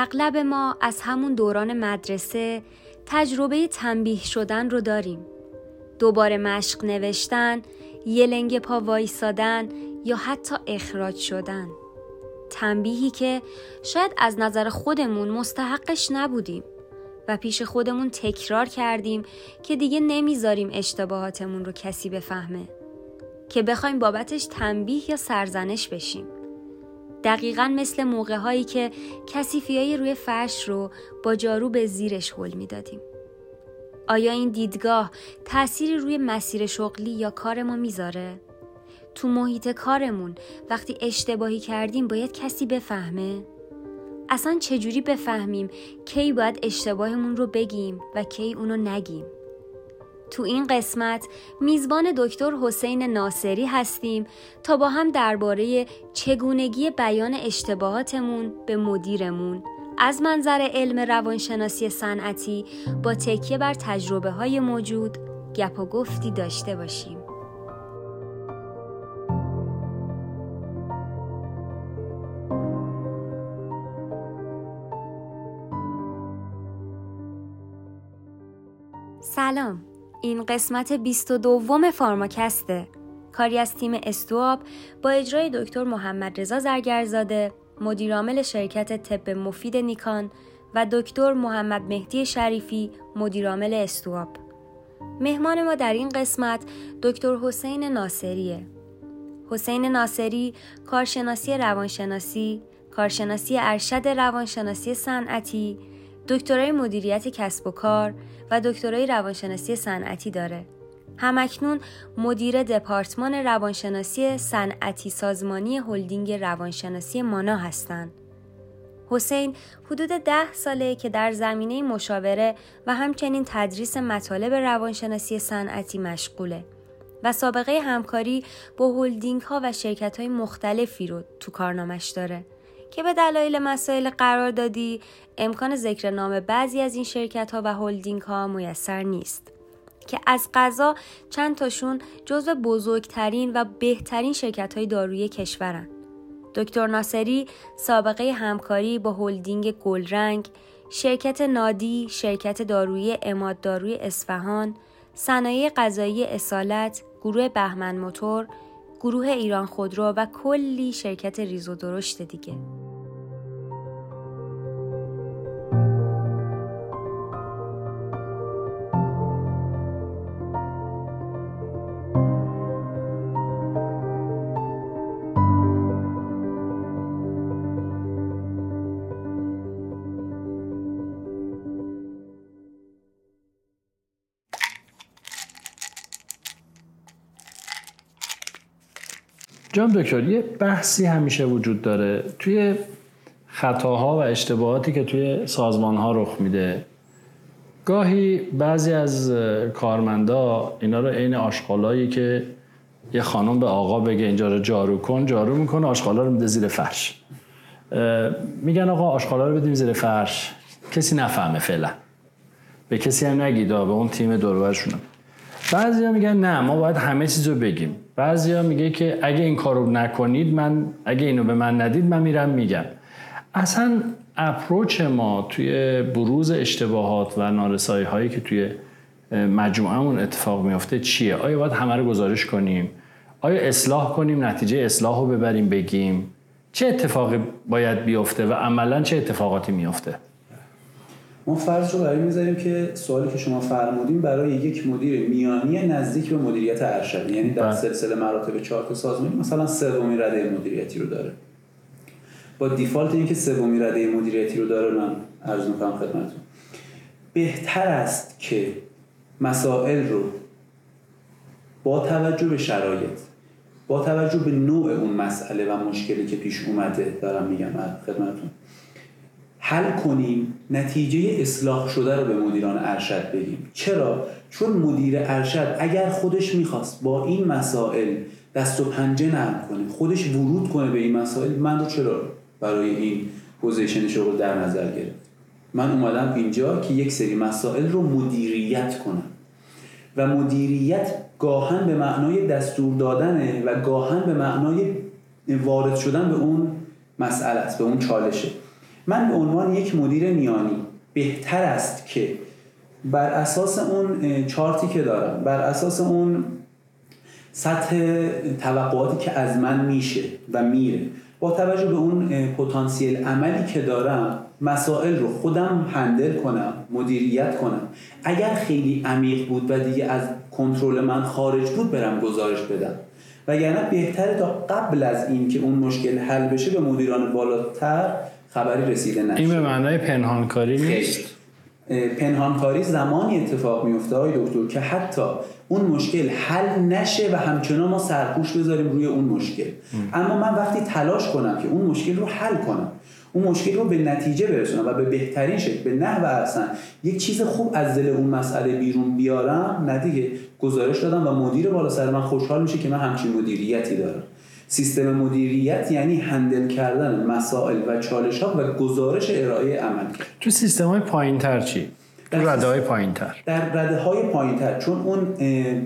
اغلب ما از همون دوران مدرسه تجربه تنبیه شدن رو داریم. دوباره مشق نوشتن، یه لنگ پا وایسادن یا حتی اخراج شدن. تنبیهی که شاید از نظر خودمون مستحقش نبودیم و پیش خودمون تکرار کردیم که دیگه نمی‌ذاریم اشتباهاتمون رو کسی بفهمه که بخوایم بابتش تنبیه یا سرزنش بشیم دقیقا مثل موقع هایی که کسیفی روی فرش رو با جارو به زیرش حل می‌دادیم. آیا این دیدگاه تأثیری روی مسیر شغلی یا کار ما می‌ذاره؟ تو محیط کارمون وقتی اشتباهی کردیم باید کسی بفهمه؟ اصلا چجوری بفهمیم کی باید اشتباهمون رو بگیم و کی اونو نگیم؟ تو این قسمت میزبان دکتر حسین ناصری هستیم تا با هم درباره چگونگی بیان اشتباهاتمون به مدیرمون از منظر علم روانشناسی صنعتی با تکیه بر تجربه های موجود گپ و گفتی داشته باشیم. سلام این قسمت 22 فارماکسته. کاری از تیم استواب با اجرای دکتر محمد رضا زرگرزاده مدیرعامل شرکت طب مفید نیکان و دکتر محمد مهدی شریفی مدیرعامل استواب. مهمان ما در این قسمت دکتر حسین ناصریه. حسین ناصری کارشناسی روانشناسی کارشناسی ارشد روانشناسی صنعتی دکترای مدیریت کسب و کار و دکترای روانشناسی صنعتی داره. همکنون مدیر دپارتمان روانشناسی صنعتی سازمانی هلدینگ روانشناسی مانا هستند. حسین حدود ده ساله که در زمینه مشاوره و همچنین تدریس مطالب روانشناسی صنعتی مشغوله و سابقه همکاری با هلدینگ ها و شرکت های مختلفی رو تو کارنامش داره. که به دلایل مسائل قراردادی امکان ذکر نام بعضی از این شرکت ها و هلدینگ ها میسر نیست که از قضا چند تاشون جزو بزرگترین و بهترین شرکت های دارویی کشورن. دکتر ناصری سابقه همکاری با هلدینگ گلرنگ، شرکت نادی، شرکت دارویی اماد داروی اصفهان، صنایع غذایی اصالت، گروه بهمن موتور، گروه ایران خودرو و کلی شرکت ریز و درشت دیگه. جان دکتر یه بحثی همیشه وجود داره توی خطاها و اشتباهاتی که توی سازمان ها رخ میده. گاهی بعضی از کارمندا اینا رو عین آشغالایی که یه خانم به آقا بگه اینجا رو جارو کن جارو می‌کنه آشغالا رو میده زیر فرش. میگن آقا آشغالا رو بدیم زیر فرش. کسی نفهمه فعلا. به کسی هم نگید به اون تیم دورورشونم بعضی ها میگن نه ما باید همه چیز رو بگیم. بعضی ها میگه که اگه این کارو نکنید من اگه اینو به من ندید من میرم میگم. اصلا اپروچ ما توی بروز اشتباهات و نارسایی هایی که توی مجموعهمون اتفاق میافته چیه؟ آیا باید همه رو گزارش کنیم؟ آیا اصلاح کنیم؟ نتیجه اصلاح رو ببریم بگیم؟ چه اتفاقی باید بیفته و عملا چه اتفاقاتی میافته؟ ما فرض رو برای می‌ذاریم که سوالی که شما فرمودین برای یک مدیر میانی نزدیک به مدیریت ارشد. یعنی در بله. سلسله مراتب چهار سازمانی مثلا سومین رده مدیریتی رو داره. با دیفالت اینکه سومین رده مدیریتی رو داره من عرض می‌کنم خدمتتون. بهتر است که مسائل رو با توجه به شرایط با توجه به نوع اون مسئله و مشکلی که پیش اومده دارم میگم خدمتتون. حل کنیم نتیجه اصلاح شده رو به مدیران ارشد بگیم چرا؟ چون مدیر ارشد اگر خودش می‌خواست با این مسائل دست و پنجه نرم کنه خودش ورود کنه به این مسائل من رو چرا برای این position شغل در نظر گرفت؟ من اومدم اینجا که یک سری مسائل رو مدیریت کنم. و مدیریت گاهاً به معنای دستور دادنه و گاهاً به معنای وارد شدن به اون مسئله است به اون چالشه. من به عنوان یک مدیر میانی بهتر است که بر اساس اون چارتی که دارم بر اساس اون سطح توقعاتی که از من میشه و میره با توجه به اون پتانسیل عملی که دارم مسائل رو خودم هندل کنم مدیریت کنم. اگر خیلی عمیق بود و دیگه از کنترل من خارج بود برم گزارش بدم. وگرنه بهتره تا قبل از این که اون مشکل حل بشه به مدیران بالاتر خبری رسیده نشه این به معنای پنهانکاری نیست؟ پنهانکاری زمانی اتفاق میفته های دکتر که حتی اون مشکل حل نشه و همچنان ما سرپوش بذاریم روی اون مشکل. اما من وقتی تلاش کنم که اون مشکل رو حل کنم اون مشکل رو به نتیجه برسونم و به بهترین شکل به نحو احسن یک چیز خوب از دل اون مسئله بیرون بیارم نه دیگه گزارش دادم و مدیر بالا سر من خوشحال میشه که من همچین مدیریتی دارم. سیستم مدیریت یعنی هندل کردن مسائل و چالش ها و گزارش ارائه عمل. تو سیستم های پایین تر چی؟ در رده های پایین تر در رده های پایین تر چون اون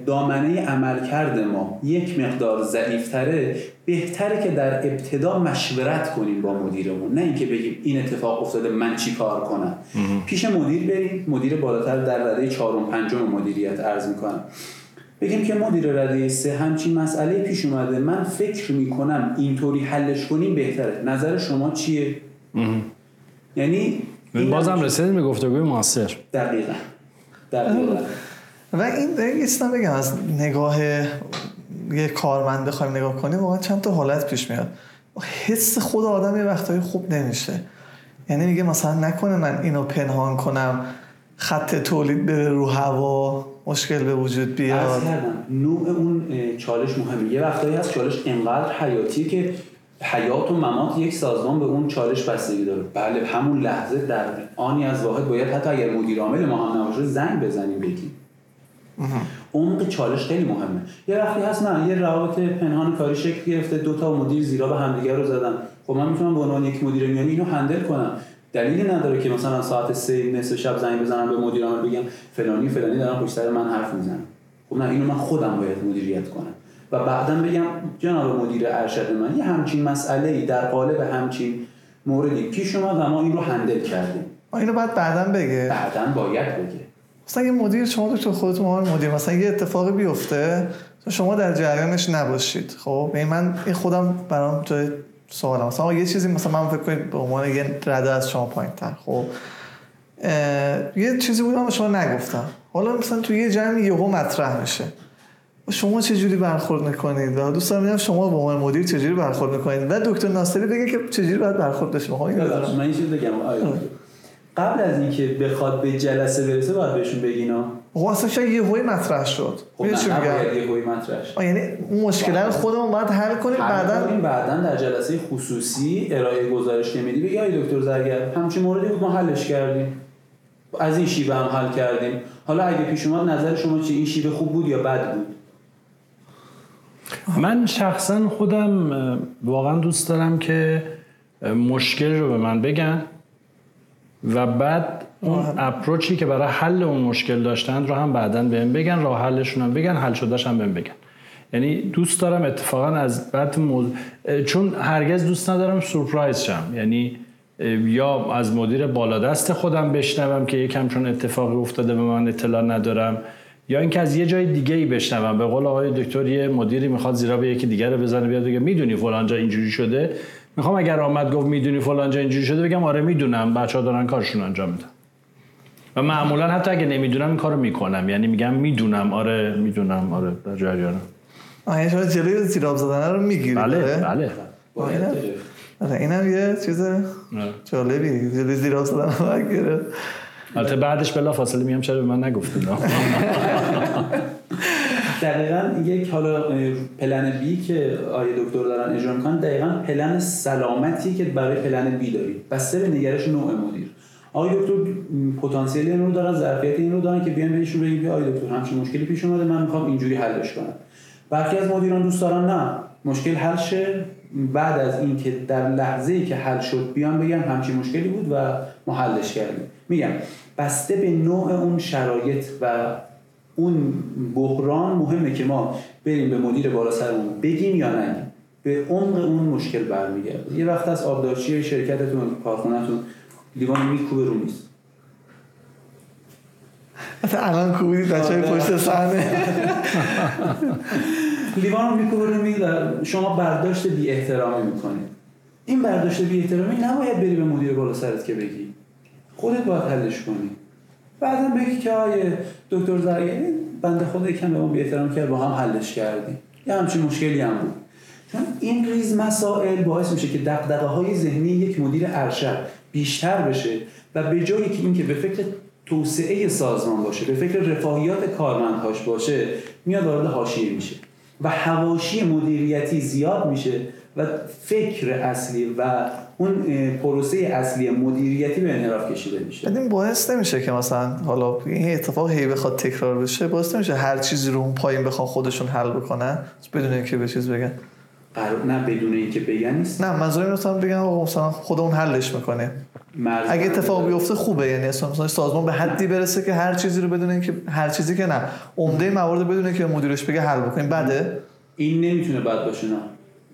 دامنه عمل کرده ما یک مقدار ضعیفتره بهتره که در ابتدا مشورت کنیم با مدیرمون. نه اینکه بگیم این اتفاق افتاده من چی کار کنم. پیش مدیر بریم. مدیر بالاتر در رده چهارم پنجم مدیریت عرض می‌کنم. بگیم که مدیر رده سه همچین مسئله پیش اومده. من فکر می‌کنم اینطوری حلش کنیم بهتره. نظر شما چیه؟ یعنی بازم رسید به گفتگوی موثر. دقیقا. دقیقا. و این یه بگم. از نگاه یه کارمند بخوایم نگاه کنیم واقعا چند تا حالت پیش میاد. حس خود آدم یه وقتایی خوب نمیشه. یعنی میگه مثلا نکنه من اینو پنهان کنم. خط تولید بره رو هوا مشکل به وجود بیاد. نوع اون چالش مهمه. یه وقتایی هست چالش انقدر حیاتیه که حیات و ممات یک سازمان به اون چالش بستگی داره. بله همون لحظه در آنی از واحد باید حتی اگر مدیر عامل ما هم نباشه زنگ بزنیم بگیم. عمق چالش خیلی مهمه. یه وقتی هست نه یه روابط پنهان کاری شکل گرفته دو تا مدیر زیرا به همدیگه رو زدن. خب من می‌تونم به عنوان یک مدیر میانی اینو هندل کنم. دلیلی نداره که مثلا ساعت سه نصف شب زنگ بزنم به مدیر عامل بگم فلانی فلانی دارن پشت سر من حرف می‌زنن. خب نه اینو من خودم باید مدیریت کنم. و بعدا بگم جناب مدیر ارشد من یه همچین مسئله ای در قالب همچین موردی پیش اومد و ما این رو هندل کردیم. اینو بعد بعدا بگه. بعدا باید بگه. مثلا یه مدیر شما دکتر خودتون مدیر مثلا یه اتفاقی بیفته شما در جریانش نباشید. خب من این خودم برام جای سوالم. مثلا یه چیزی مثلا من فکر کنید به عنوان یه رده از شما پایین تر خب یه چیزی بودم شما نگفتم. حالا مثلا تو یه جمعی یهو مطرح میشه. شما چه جوری برخورد می‌کنید؟ و دوست دارم شما به عنوان مدیر چه جوری برخورد می‌کنید؟ و دکتر ناصری بگه که چه جوری باید برخورد بشه من این چیز بگم. قبل از اینکه بخواد به جلسه برسه باید بهشون بگینا خب اصلا شاید یه هوی مطرح شد. خب نه نباید یه هوی مطرح شد. یعنی اون مشکل رو خودمون باید حل کنیم بعدا بعدا در جلسه خصوصی ارائه گزارش نمیدی. بگی آی دکتر زرگر همچین موردی بود ما حلش کردیم. از این شیوه هم حل کردیم. حالا اگه پیش اومد نظر شما چی؟ این شیوه خوب بود یا بد بود؟ من شخصا خودم واقعا دوست دارم که مشکل رو به من بگن. و بعد اون اپروچی که برای حل اون مشکل داشتن رو هم بعدا بهم بگن راه حلشون هم بگن حل شدهش هم بهم بگن. یعنی دوست دارم اتفاقا از بعد چون هرگز دوست ندارم سورپرایز شم. یعنی یا از مدیر بالادست خودم بشنوم که یکم چون اتفاقی افتاده به من اطلاع ندارم یا اینکه از یه جای دیگه ای بشنوم. به قول آقای دکتر یه مدیری می‌خواد زیرا به یکی دیگه رو بزنه بیاد بگه می‌دونی فلان جا اینجوری شده. می‌خوام اگر آمد گفت می‌دونی فلان جا اینجوری شده بگم آره می‌دونم بچه ها دارن کارشون انجام میدن. و معمولا حتی اگه نمی‌دونم این کارو می‌کنم. یعنی میگم می‌دونم آره می‌دونم آره در جریانم. آیا شما جلوی زیراب زدن رو می‌گیری بله بله. آره اینم یه چیز جالبی. جلوی زیراب زدن رو گرفت. البته بعدش بلا فاصله میام چرا به من نگفتید؟ دقیقا یک حالا پلن بی که آیه دکتر دارن اجرا می‌کنن دقیقا پلن سلامتی که برای پلن بی دارید بسته به نگرش نوع مدیر. آقای دکتر پتانسیل این رو دارن ظرفیت این رو دارن که بیان بهشون بگیم بیا آقای دکتر همچین مشکلی پیش اومده من می‌خوام اینجوری حلش کنم. برخی از مدیران دوست دارن نه مشکل حل شه. بعد از اینکه در لحظه ای که حل شد بیان بگن همچین مشکلی بود و ما حلش کردیم. میگم بسته به نوع اون شرایط و اون بحران مهمه که ما بریم به مدیر بالا سرمون بگیم یا نگیم. به عمق اون مشکل برمیگرده. یه وقت از آبدارچی شرکتتون کارخونهتون لیوان میکوبه رو میز الان کوبیدی بچه های پشت صحنه. لیوان رو میکوبه رو میز شما برداشت بی احترامی می‌کنید. این برداشت بی احترامی نباید بری به مدیر بالا سرت که بگی. خودت باید حلش کنی. بعدا بگی که دکتر زرگری بنده خود یکم به ما بی احترام کرد با هم حلش کردیم. یه همچین مشکلی هم بود. این ریز مسائل باعث میشه که دقدقه های ذهنی یک مدیر ارشد بیشتر بشه و به جایی که اینکه به فکر توسعه سازمان باشه به فکر رفاهیات کارمندهاش باشه میاد وارد حاشیه میشه و حواشی مدیریتی زیاد میشه و فکر اصلی و اون پروسه اصلی مدیریتی به انحراف کشیده میشه. این باعث نمیشه که مثلا حالا این اتفاق هی بخواد تکرار بشه باعث نمیشه هر چیزی رو اون پایین بخوان خودشون حل بکنن. بدون اینکه به چیز بگن. نه بدون اینکه بگن نیست. نه منظورم مثلا بگن آقا مثلا خودمون حلش می‌کنه اگه اتفاق بیفته خوبه یعنی مثلا سازمان به حدی برسه که هر چیزی رو بدون اینکه هر چیزی که نه عمده موارد بدونه که مدیرش بگه حل بکنیم. بده این نمی‌تونه بد باشه نه.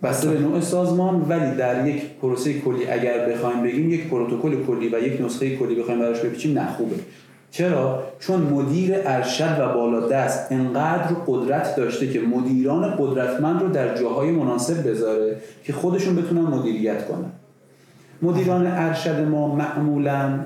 بسته به نوع سازمان ولی در یک پروسه کلی اگر بخوایم بگیم یک پروتکل کلی و یک نسخه کلی بخوایم براش بپیچیم نه خوبه. چرا؟ چون مدیر ارشد و بالا دست انقدر قدرت داشته که مدیران قدرتمند رو در جاهای مناسب بذاره که خودشون بتونن مدیریت کنن. مدیران ارشد ما معمولا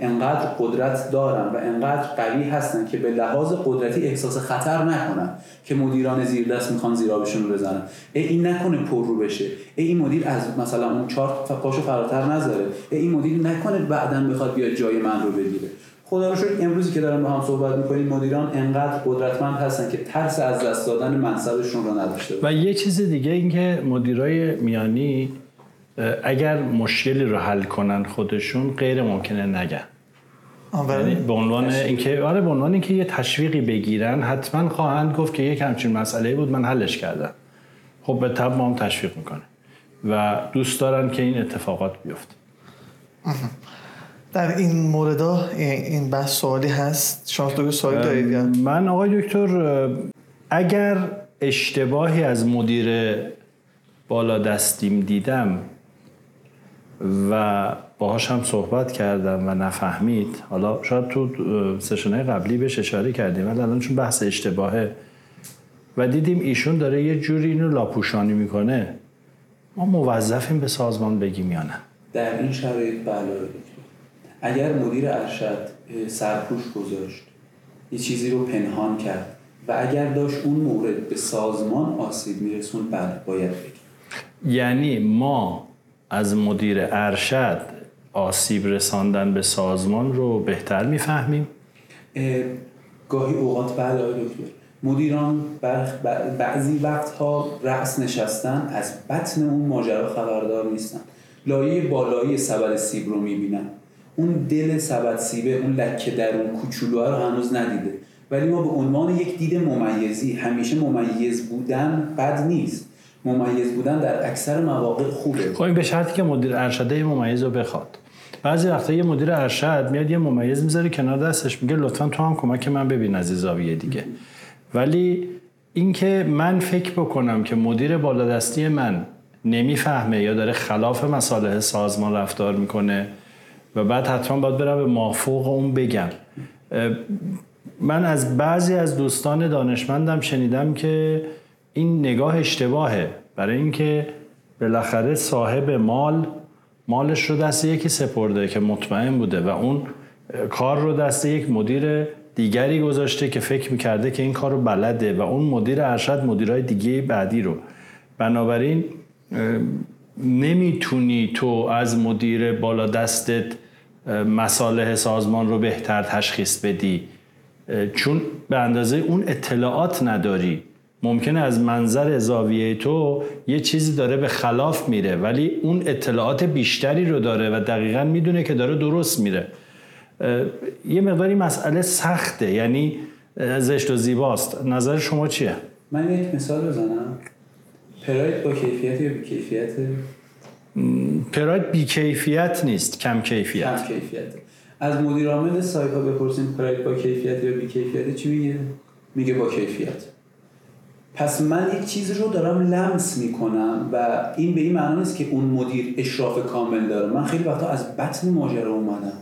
انقدر قدرت دارن و انقدر قوی هستن که به لحاظ قدرتی احساس خطر نکنن که مدیران زیر دست می‌خوان زیرابشون رو بزنن. ای این نکنه پر رو بشه. ای این مدیر از مثلا اون چهار پاشو فراتر نذاره. ای این مدیر نکنه بعدا بخواد بیاد جای من رو بگیره. خدا رو شکر امروزی که دارم با هم صحبت می‌کنیم مدیران انقدر قدرتمند هستن که ترس از دست دادن منصبشون رو نداشته و یه چیز دیگه اینکه مدیرای میانی اگر مشکلی رو حل کنن خودشون غیر ممکنه نگن. یعنی به عنوان اینکه آره به عنوان اینکه یه تشویقی بگیرن حتما خواهند گفت که یک همچین مسئله بود من حلش کردم. خب به طب ما هم تشویق می‌کنه و دوست دارن که این اتفاقات بیفته. در این مورد این بحث سوالی هست. شما دو سوالی دارید من آقای دکتر اگر اشتباهی از مدیر بالا دستیم دیدم و باهاش هم صحبت کردم و نفهمید. حالا شاید تو سشنهای قبلی بهش اشاره کردیم ولی الان چون بحث اشتباهه و دیدیم ایشون داره یه جوری اینو لاپوشانی می‌کنه ما موظفیم به سازمان بگیم یا نه؟ در این شرایط بله. اگر مدیر ارشد سرپوش گذاشت یه چیزی رو پنهان کرد و اگر داشت اون مورد به سازمان آسیب میرسون بله باید بگیم. یعنی ما از مدیر ارشد آسیب رساندن به سازمان رو بهتر می‌فهمیم؟ گاهی اوقات بله دکتر. مدیران بعضی وقتها رأس نشستن از بطن اون ماجرا خبردار نیستن. لایه بالایی سبد سیب رو می‌بینن. اون دل سبد سیبه اون لکه در اون کوچولوها رو هنوز ندیده. ولی ما به عنوان یک دید ممیزی همیشه ممیز بودن بد نیست. ممیز بودن در اکثر مواقع خوبه. خب این به شرطی که مدیر ارشده ممیز رو بخواد. بعضی وقتا یه مدیر ارشد میاد یه ممیز می‌ذاره کنار دستش میگه لطفا تو هم کمک من ببین از زاویه دیگه. ولی اینکه من فکر بکنم که مدیر بالادستی من نمی‌فهمه یا داره خلاف مصالح سازمان رفتار می‌کنه و بعد حتما باید برم به مافوق اون بگم من از بعضی از دوستان دانشمندم شنیدم که این نگاه اشتباهه. برای اینکه بالاخره صاحب مال مالش رو دست یکی سپرده که مطمئن بوده و اون کار رو دست یک مدیر دیگری گذاشته که فکر می‌کرده که این کار رو بلده و اون مدیر ارشد مدیرای دیگه بعدی رو. بنابراین نمی‌تونی تو از مدیر بالا دستت مصالح سازمان رو بهتر تشخیص بدی. چون به اندازه اون اطلاعات نداری. ممکنه از منظر زاویه تو یه چیزی داره به خلاف میره ولی اون اطلاعات بیشتری رو داره و دقیقا می‌دونه که داره درست میره. یه مقداری مسئله سخته یعنی زشت و زیباست. نظر شما چیه؟ من یک مثال بزنم. پراید با کیفیت یا بی کیفیت پراید بی کیفیت نیست کم کیفیت. کم کیفیت. از مدیر عامل سایپا بپرسیم پراید با کیفیت یا بی کیفیت چی میگه؟ میگه با کیفیت. پس من یک چیزی رو دارم لمس می‌کنم و این به این معنا نیست که اون مدیر اشراف کامل داره. من خیلی وقتا از بطن ماجرا اومدم.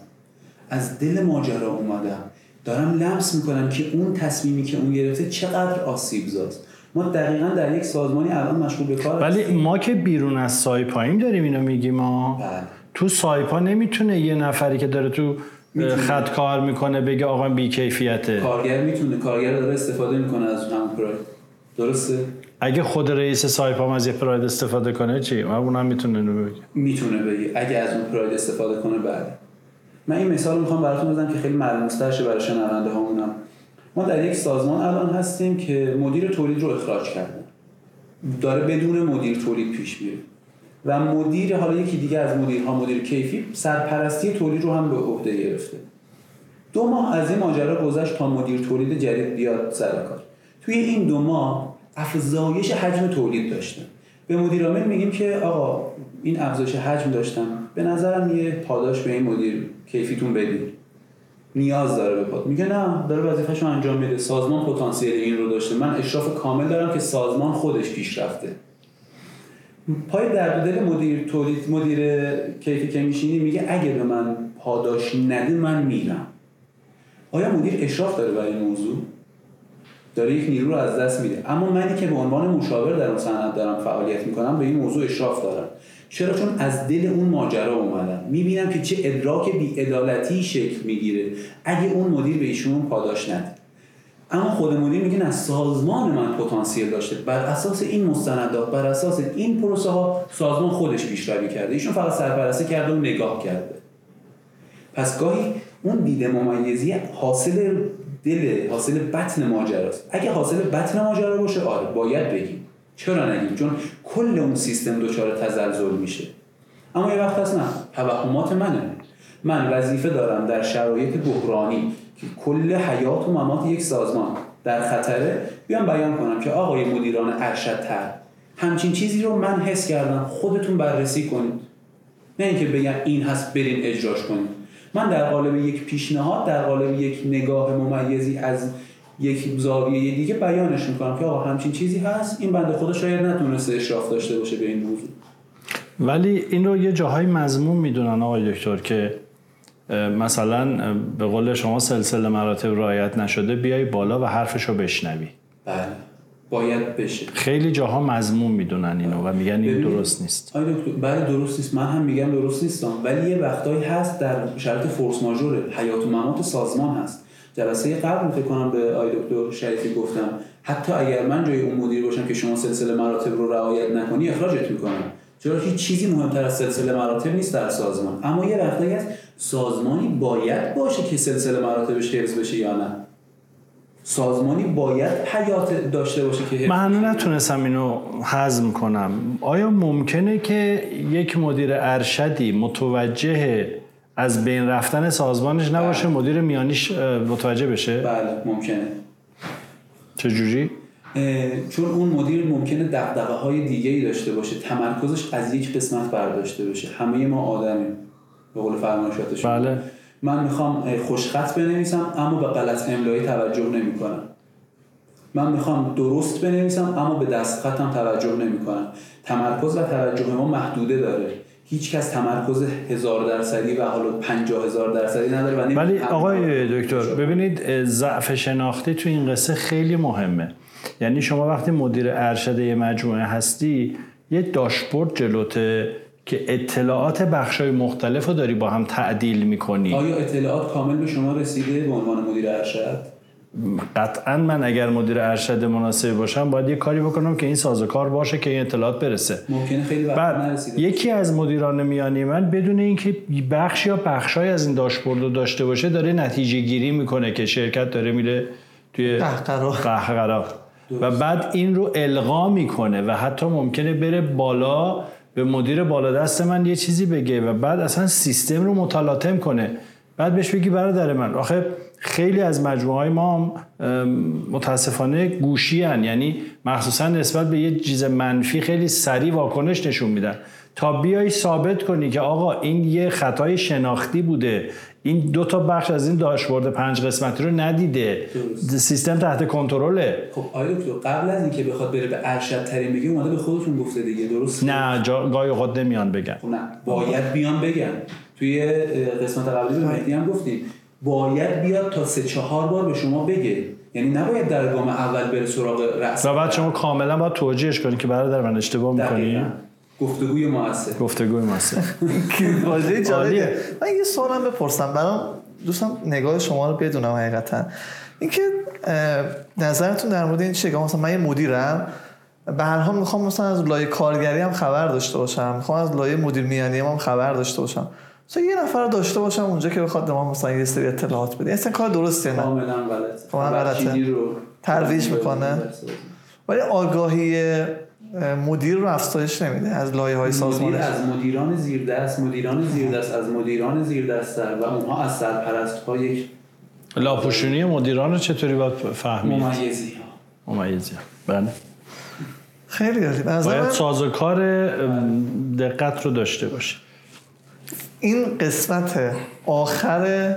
از دل ماجرا اومدم. دارم لمس می‌کنم که اون تصمیمی که اون گرفته چقدر آسیب زاست. ما دقیقا در یک سازمانی الان مشغول به کار ولی ما که بیرون از سایپاییم داریم اینو میگیم ما بله. تو سایپا نمی‌تونه یه نفری که داره تو می‌تونه. خط کار می‌کنه بگه آقا بی کیفیته. کارگر می‌تونه. کارگر داره استفاده می‌کنه از پراید درسته؟ اگه خود رئیس سایپا هم از یه پراید استفاده کنه چی؟ اونم می‌تونه اینو بگه. می‌تونه بگی اگه از اون پراید استفاده کنه بله. من این مثال می‌خوام براتون بزنم که خیلی ملموس‌تر شه برای شنونده هامونم. ما در یک سازمان الان هستیم که مدیر تولید رو اخراج کردن داره بدون مدیر تولید پیش میره. و مدیر حالا یکی دیگه از مدیرها مدیر کیفی سرپرستی تولید رو هم به عهده گرفته. دو ماه از این ماجرا گذشت تا مدیر تولید جدید بیاد سر کار. توی این دو ماه افزایش حجم تولید داشتن به مدیر عامل میگیم که آقا این افزایش حجم داشتم. به نظرم یه پاداش به این مدیر کیفیتون بدید نیاز داره به پاد. میگه نه داره وظیفه‌ش انجام میده. سازمان پتانسیل این رو داشته. من اشراف کامل دارم که سازمان خودش پیشرفته. پای درد دل مدیر تولید مدیر کیفی که میشینی میگه اگه به من پاداش نده من میرم. آیا مدیر اشراف داره برای این موضوع؟ داره یک نیرو رو از دست میده. اما منی که به عنوان مشاور در اون صنعت دارم فعالیت می‌کنم به این موضوع اشراف دارم. چرا؟ چون از دل اون ماجرا اومدم. می‌بینم که چه ادراک بیعدالتی شکل می‌گیره. اگه اون مدیر به ایشون پاداش نده. اما خود مدیر میگه نه سازمان من پتانسیل داشته. بر اساس این مستندات بر اساس این پروسه ها سازمان خودش پیشروی کرده. ایشون فقط سرپرستی کرده و نگاه کرده. پس گاهی اون دید ممیزی حاصل دل حاصل بطن ماجراست. اگه حاصل بطن ماجرا باشه آره باید بگیم. چرا نگیم؟ چون کل اون سیستم دچار تزلزل میشه. اما یه وقت هست نه. توهمات منه. من وظیفه دارم در شرایط بحرانی که کل حیات و ممات یک سازمان در خطره بیام بیان کنم که آقای مدیران ارشدتر همچین چیزی رو من حس کردم. خودتون بررسی کنید. نه اینکه بگم این هست برین اجراش کنید من در قالب یک پیشنهاد در قالب یک نگاه ممیزی از یک زاویه دیگه بیانش می‌کنم که آقا همچین چیزی هست. این بنده خدا شاید نتونسته اشراف داشته باشه به این موضوع. ولی این رو یه جاهای مضمون می‌دونن آقای دکتر که مثلا به قول شما سلسله مراتب رعایت نشده بیای بالا و حرفش رو بشنوی. بله. باید بشه. خیلی جاها مضمون می‌دونن اینو و میگن این درست نیست. آیا دکتر بله درست نیست. من هم میگم درست نیستم ولی یه وقتایی هست در شرایط فورس ماژور حیات و ممات سازمان هست. جلسه قبل فکر کنم به آقای دکتر شریفی گفتم حتی اگر من جای اون مدیر باشم که شما سلسله مراتب رو رعایت نکنی اخراجت می‌کنم. چرا هیچ چیزی مهمتر از سلسله مراتب نیست در سازمان. اما یه وقتایی هست سازمانی باید باشه که سلسله مراتبش حفظ بشه یا نه. سازمانی باید حیات داشته باشه که من هنوز نتونستم اینو هضم کنم. آیا ممکنه که یک مدیر ارشدی متوجه از بین رفتن سازمانش نباشه؟ بله. مدیر میانیش متوجه بشه؟ بله ممکنه. چجوری؟ چون اون مدیر ممکنه دقدقه های دیگه ای داشته باشه. تمرکزش از یک قسمت برداشته بشه. همه ما آدمیم. به قول فرمایشاتش بله. من می‌خوام خوشخط بنویسم اما به غلط املایی توجه نمی‌کنم. من می‌خوام درست بنویسم اما به دست خطم توجه نمی‌کنم. تمرکز و توجه ما محدوده داره. هیچ کس تمرکز هزار درصدی و حالا پنجاه هزار درصدی نداره ولی آقای دکتر ببینید ضعف شناختی تو این قصه خیلی مهمه. یعنی شما وقتی مدیر ارشد یه مجموعه هستی یه داشبورد جلوته که اطلاعات بخشای مختلف رو داری با هم تعدیل می‌کنی. آیا اطلاعات کامل به شما رسیده به عنوان مدیر ارشد؟ قطعا من اگر مدیر ارشد مناسب باشم باید یه کاری بکنم که این سازوکار باشه که این اطلاعات برسه. ممکنه خیلی وقت یکی از مدیران میانی من بدون اینکه بخش یا بخشای از این داشبورد رو داشته باشه داره نتیجه گیری می‌کنه که شرکت داره میره توی قهقرا. و بعد این رو القا می‌کنه و حتی ممکنه بره بالا به مدیر بالا دست من یه چیزی بگه و بعد اصلا سیستم رو متلاطم کنه. بعد بهش بگی برادر من. آخه خیلی از مجموعه های ما متاسفانه گوشی هن. یعنی مخصوصا نسبت به یه چیز منفی خیلی سریع واکنش نشون میدن. تا بیای ثابت کنی که آقا این یه خطای شناختی بوده. این دو تا بخش از این داشبورد پنج قسمتی رو ندیده. سیستم تحت کنترله. خب آیا دکتر قبل از اینکه بخواد بره به ارشد ترین بگه اومده به خودتون گفته دیگه درست؟ نه جا گاهی اوقات نمیان بگن. خب نه. باید بیان بگن. توی قسمت قبلی به مهدی هم گفتیم. باید بیاد تا سه چهار بار به شما بگه. یعنی نباید در گام اول بره سراغ رأس. و بعد شما کاملا باید توجیهش کنید که برادر من اشتباه می‌کنی. گفتگوی موثر گفتگوی ماسه واژه جالبیه. من یه سوالم بپرسم. برام دوستم نگاه شما رو بدونم حقیقتا. اینکه نظرتون در مورد این چیه؟ که مثلا من یه مدیرم به هر حال می‌خوام مثلا از لایه کارگری هم خبر داشته باشم. می‌خوام از لایه مدیر میانی هم خبر داشته باشم. مثلا یه نفر رو داشته باشم اونجا که بخواد من مثلا یه سری اطلاعات بده. اصلا کار درسته نه؟ کاملا غلط کاملا غلطه. ترویج می‌کنه. ولی آگاهی اه، مدیر رو افزایش نمیده از لایه های مدیر سازمانش از مدیران زیر دست مدیران زیر دست از مدیران زیر دست و اونها از سرپرست ها یک لاپوشونی مدیران رو چطوری باید فهمید؟ ممیزی ها ممیزی بله. خیلی عالی. باید من سازوکار دقت رو داشته باشه این قسمت آخر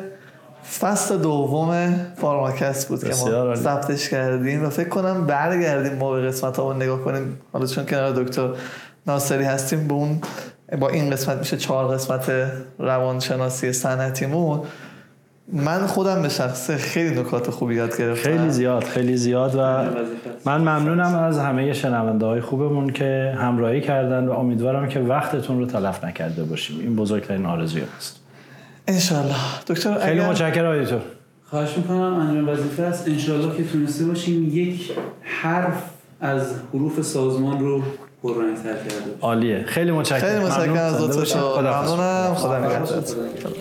فصل دوم فارماکست بود که ما. ثبتش کردیم و فکر کنم برگردیم ما به قسمت ها نگاه کنیم. حالا چون کنار دکتر ناصری هستیم به اون با این قسمت میشه چهار قسمت روانشناسی صنعتیمون. من خودم به شخصه خیلی نکات خوبی یاد گرفتم. خیلی زیاد خیلی زیاد و. من ممنونم از همه شنونده های خوبمون که همراهی کردن و امیدوارم که وقتتون رو تلف نکرده باشیم. این بزرگترین آرزوی است. انشالله دکتر خیلی اگر- متشکرم آیتور خواهش می‌کنم انجام وظیفه است انشالله که تونسته باشیم یک حرف از حروف سازمان رو پررنگتر کرده عالیه خیلی متشکرم خیلی متشکرم ممنون. از لطف. شما. ممنونم خدا نگهدار خدا نگهدار.